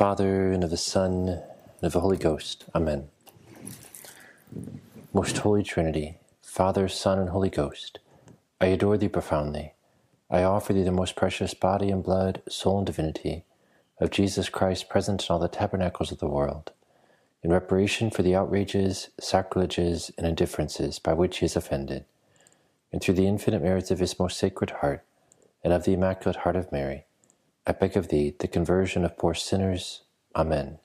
the Father, and of the Son, and of the Holy Ghost. Amen. Most Holy Trinity, Father, Son, and Holy Ghost, I adore thee profoundly. I offer thee the most precious body and blood, soul and divinity of Jesus Christ present in all the tabernacles of the world, in reparation for the outrages, sacrileges, and indifferences by which he is offended, and through the infinite merits of his most sacred heart and of the Immaculate Heart of Mary, I beg of thee the conversion of poor sinners. Amen.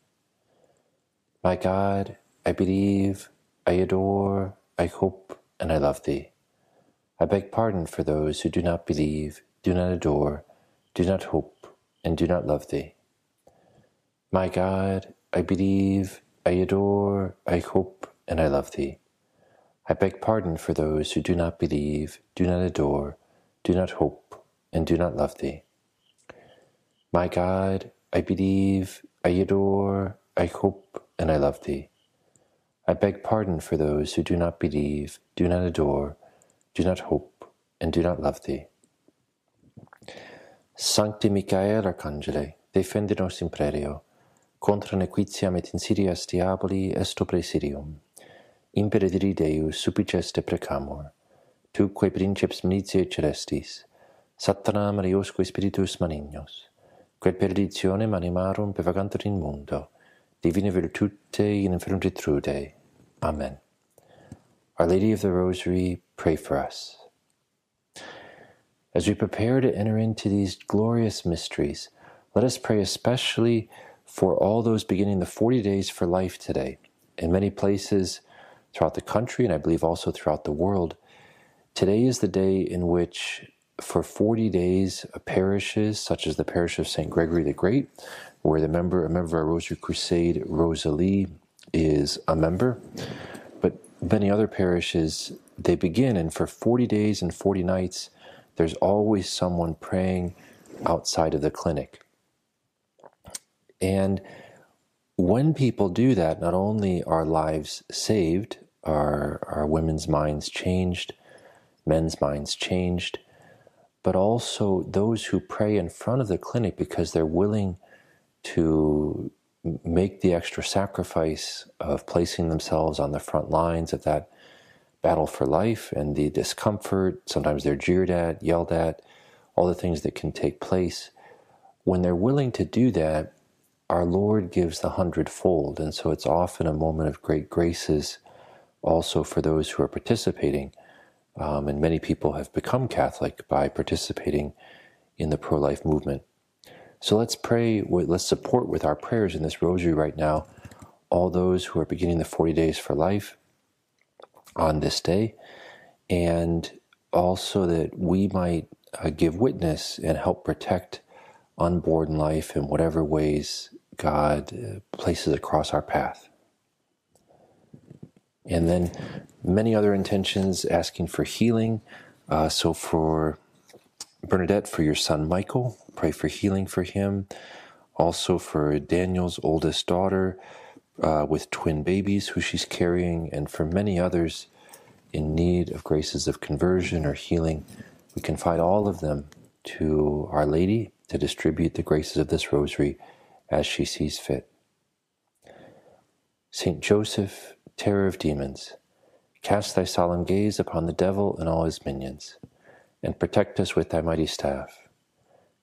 My God, I believe, I adore, I hope, and I love thee. I beg pardon for those who do not believe, do not adore, do not hope, and do not love thee. My God, I believe, I adore, I hope, and I love thee. I beg pardon for those who do not believe, do not adore, do not hope, and do not love thee. My God, I believe, I adore, I hope, and I love thee. I beg pardon for those who do not believe, do not adore, do not hope, and do not love thee. Sancti Michael Arcangele, defendenos imperio, contra nequitiam et insidias diaboli esto presidium. Imperidiri Deus supiceste precamur, tuque princeps militiae celestis, Satanam ariosque spiritus malignos, quel perditionem animarum pevagantur in mundo, divine virtute in infernum trude. Amen. Our Lady of the Rosary, pray for us. As we prepare to enter into these glorious mysteries, let us pray especially for all those beginning the 40 days for life today. In many places throughout the country, and I believe also throughout the world, today is the day in which for 40 days, parishes such as the parish of St. Gregory the Great, where the member, a member of our Rosary Crusade, Rosalie, is a member, but many other parishes, they begin, and for 40 days and 40 nights, there's always someone praying outside of the clinic. And when people do that, not only are lives saved, are, are women's minds changed, men's minds changed, but also those who pray in front of the clinic because they're willing to make the extra sacrifice of placing themselves on the front lines of that battle for life and the discomfort. Sometimes they're jeered at, yelled at, all the things that can take place. When they're willing to do that, our Lord gives the hundredfold. And so it's often a moment of great graces also for those who are participating. Um, and many people have become Catholic by participating in the pro life movement. So let's pray, let's support with our prayers in this rosary right now all those who are beginning the 40 days for life on this day, and also that we might uh, give witness and help protect unborn life in whatever ways God uh, places across our path. And then many other intentions asking for healing. Uh, so for Bernadette, for your son Michael, pray for healing for him. Also for Daniel's oldest daughter uh, with twin babies who she's carrying, and for many others in need of graces of conversion or healing. We confide all of them to Our Lady to distribute the graces of this rosary as she sees fit. Saint Joseph, terror of demons, cast thy solemn gaze upon the devil and all his minions, and protect us with thy mighty staff.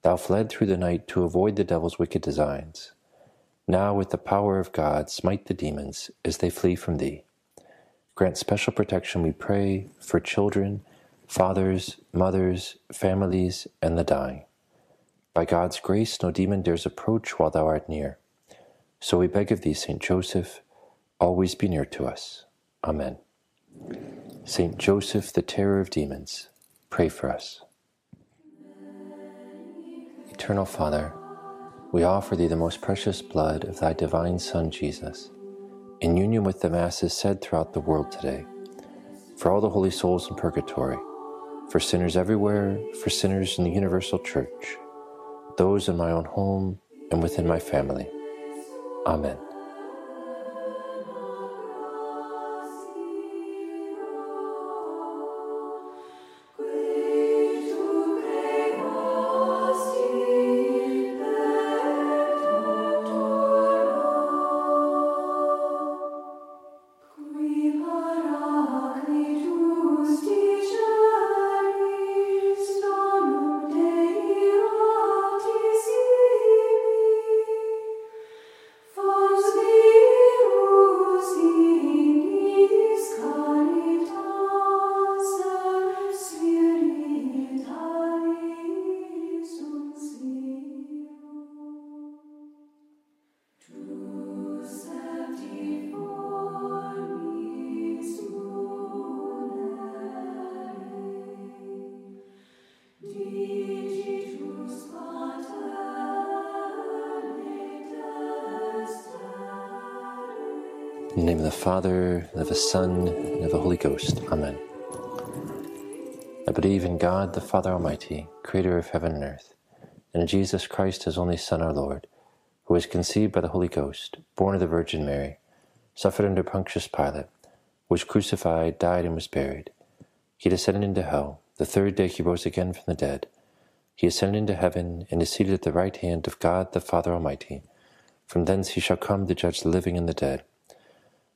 Thou fled through the night to avoid the devil's wicked designs. Now, with the power of God, smite the demons as they flee from thee. Grant special protection, we pray, for children, fathers, mothers, families, and the dying. By God's grace, no demon dares approach while thou art near. So we beg of thee, Saint Joseph, always be near to us. Amen. Saint Joseph, the terror of demons, pray for us. Eternal Father, we offer thee the most precious blood of thy divine Son, Jesus, in union with the Masses said throughout the world today, for all the holy souls in purgatory, for sinners everywhere, for sinners in the universal church, those in my own home and within my family. Amen. Father, and of the Son, and of the Holy Ghost. Amen. I believe in God, the Father Almighty, creator of heaven and earth, and in Jesus Christ, his only Son, our Lord, who was conceived by the Holy Ghost, born of the Virgin Mary, suffered under Pontius Pilate, was crucified, died, and was buried. He descended into hell. The third day he rose again from the dead. He ascended into heaven, and is seated at the right hand of God the Father Almighty. From thence he shall come to judge the living and the dead.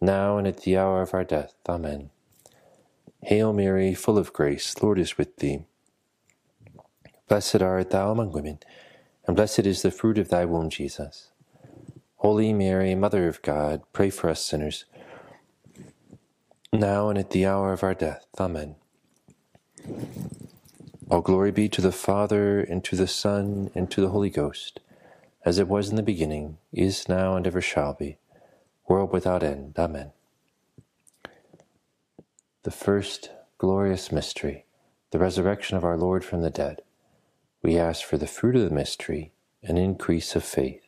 now and at the hour of our death. Amen. Hail Mary, full of grace, Lord is with thee. Blessed art thou among women, and blessed is the fruit of thy womb, Jesus. Holy Mary, Mother of God, pray for us sinners, now and at the hour of our death. Amen. All glory be to the Father, and to the Son, and to the Holy Ghost, as it was in the beginning, is now, and ever shall be world without end. Amen. The first glorious mystery, the resurrection of our Lord from the dead. We ask for the fruit of the mystery, an increase of faith.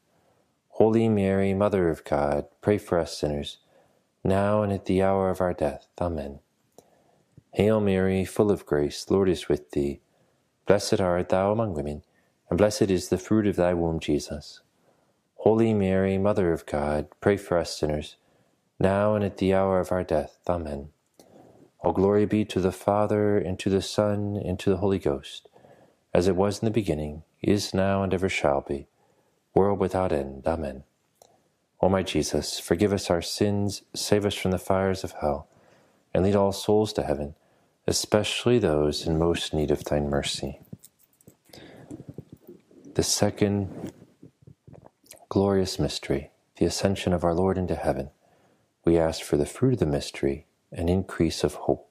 Holy Mary, Mother of God, pray for us sinners, now and at the hour of our death. Amen. Hail Mary, full of grace, the Lord is with thee. Blessed art thou among women, and blessed is the fruit of thy womb, Jesus. Holy Mary, Mother of God, pray for us sinners, now and at the hour of our death. Amen. All glory be to the Father, and to the Son, and to the Holy Ghost, as it was in the beginning, is now, and ever shall be, world without end. Amen. O my Jesus, forgive us our sins, save us from the fires of hell, and lead all souls to heaven, especially those in most need of thine mercy. The second glorious mystery, the ascension of our Lord into heaven. We ask for the fruit of the mystery, an increase of hope.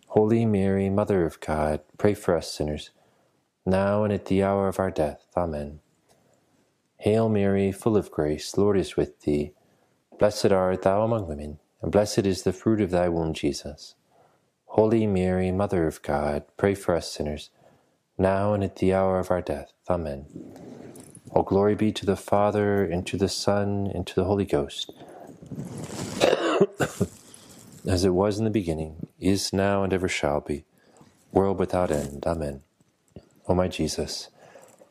Holy Mary, Mother of God, pray for us sinners, now and at the hour of our death. Amen. Hail Mary, full of grace, the Lord is with thee. Blessed art thou among women, and blessed is the fruit of thy womb, Jesus. Holy Mary, Mother of God, pray for us sinners, now and at the hour of our death. Amen. All glory be to the Father, and to the Son, and to the Holy Ghost as it was in the beginning, is now, and ever shall be, world without end. Amen. O my Jesus,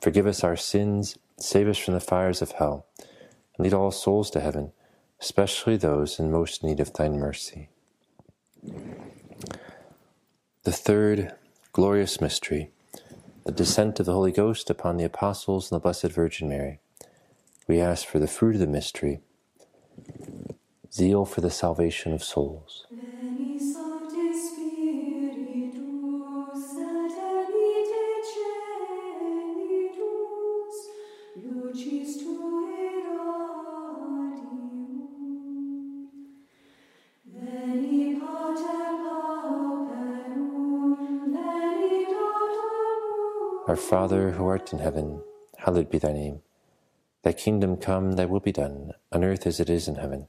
forgive us our sins, save us from the fires of hell, and lead all souls to heaven, especially those in most need of thine mercy. The third glorious mystery, the descent of the Holy Ghost upon the apostles and the Blessed Virgin Mary. We ask for the fruit of the mystery zeal for the salvation of souls. Our Father who art in heaven, hallowed be thy name. Thy kingdom come, thy will be done, on earth as it is in heaven.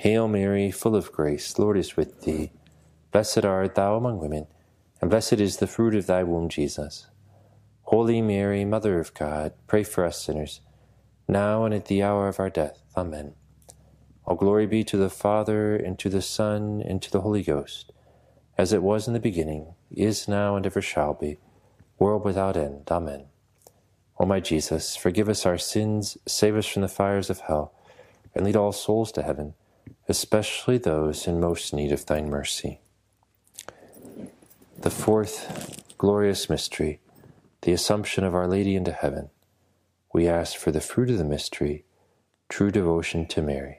Hail Mary, full of grace, Lord is with thee. Blessed art thou among women, and blessed is the fruit of thy womb, Jesus. Holy Mary, Mother of God, pray for us sinners, now and at the hour of our death. Amen. All glory be to the Father, and to the Son, and to the Holy Ghost, as it was in the beginning, is now, and ever shall be, world without end. Amen. O my Jesus, forgive us our sins, save us from the fires of hell, and lead all souls to heaven especially those in most need of thine mercy. The fourth glorious mystery, the Assumption of Our Lady into heaven. We ask for the fruit of the mystery, true devotion to Mary.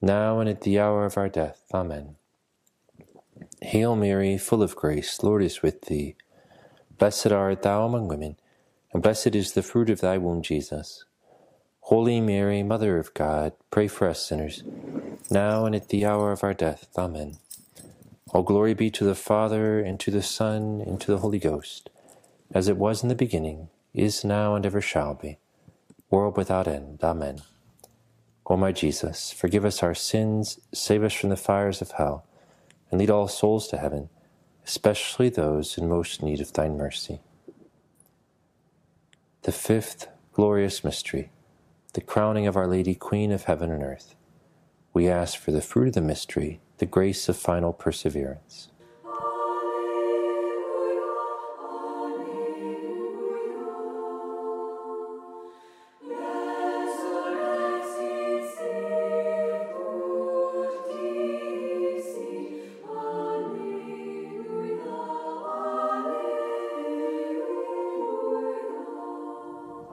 now and at the hour of our death. Amen. Hail Mary, full of grace, Lord is with thee. Blessed art thou among women, and blessed is the fruit of thy womb, Jesus. Holy Mary, Mother of God, pray for us sinners, now and at the hour of our death. Amen. All glory be to the Father, and to the Son, and to the Holy Ghost, as it was in the beginning, is now, and ever shall be world without end. Amen. O my Jesus, forgive us our sins, save us from the fires of hell, and lead all souls to heaven, especially those in most need of thine mercy. The fifth glorious mystery, the crowning of Our Lady, Queen of heaven and earth. We ask for the fruit of the mystery, the grace of final perseverance.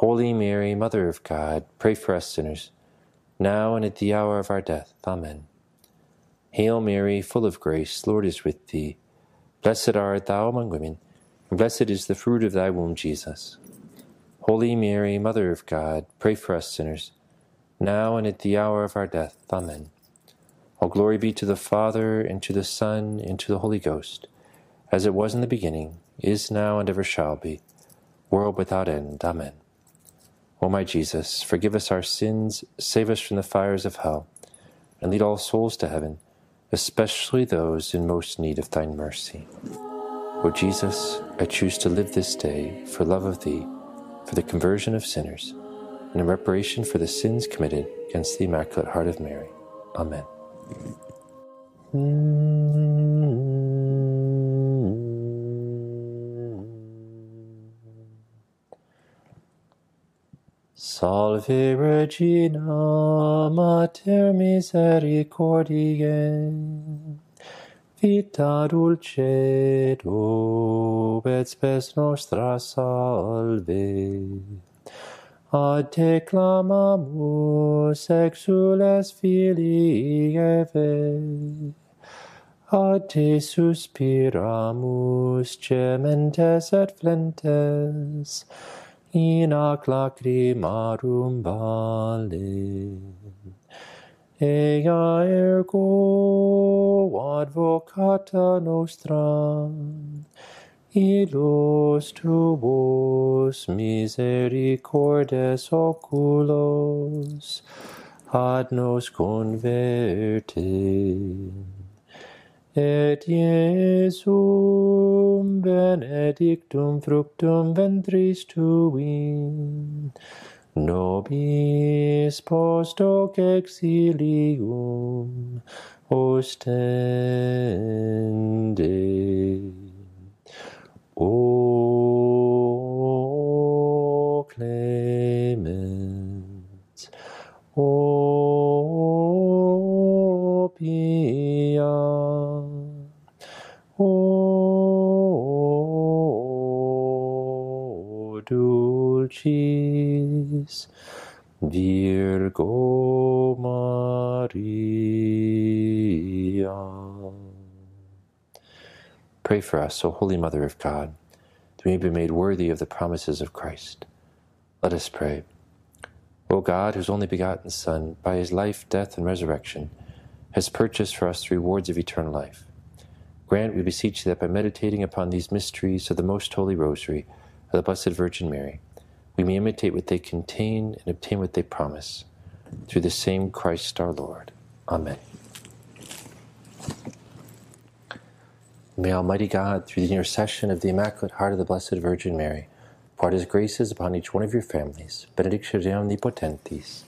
Holy Mary, Mother of God, pray for us sinners, now and at the hour of our death. Amen. Hail Mary, full of grace, Lord is with thee. Blessed art thou among women, and blessed is the fruit of thy womb, Jesus. Holy Mary, Mother of God, pray for us sinners, now and at the hour of our death. Amen. All glory be to the Father, and to the Son, and to the Holy Ghost, as it was in the beginning, is now, and ever shall be, world without end. Amen. O my Jesus, forgive us our sins, save us from the fires of hell, and lead all souls to heaven, especially those in most need of thine mercy. O Jesus, I choose to live this day for love of thee, for the conversion of sinners and in reparation for the sins committed against the Immaculate Heart of Mary. Amen. Salve Regina, Mater Misericordiae, Vita dulcedo, et spes nostra salve. Ad te clamamus, exules filii Eve, Ad te suspiramus, gementes et flentes, in ac lacrimarum vale. Ea ergo advocata nostra, illos tuos misericordes oculos, ad nos converte et Iesum benedictum fructum ventris tui, nobis post hoc exilium ostende. O Virgo Maria. Pray for us, O Holy Mother of God, that we may be made worthy of the promises of Christ. Let us pray. O God, whose only begotten Son, by his life, death, and resurrection, has purchased for us the rewards of eternal life, grant, we beseech thee, that by meditating upon these mysteries of the most holy Rosary of the Blessed Virgin Mary, we may imitate what they contain and obtain what they promise. Through the same Christ our Lord. Amen. May Almighty God, through the intercession of the Immaculate Heart of the Blessed Virgin Mary, pour His graces upon each one of your families. Benedicere omnipotentis,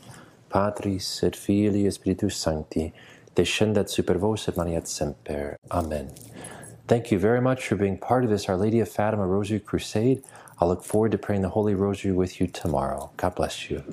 Patris et Filii et Spiritus Sancti, descendat super vos et maniat semper. Amen. Thank you very much for being part of this Our Lady of Fatima Rosary Crusade. I'll look forward to praying the Holy Rosary with you tomorrow. God bless you.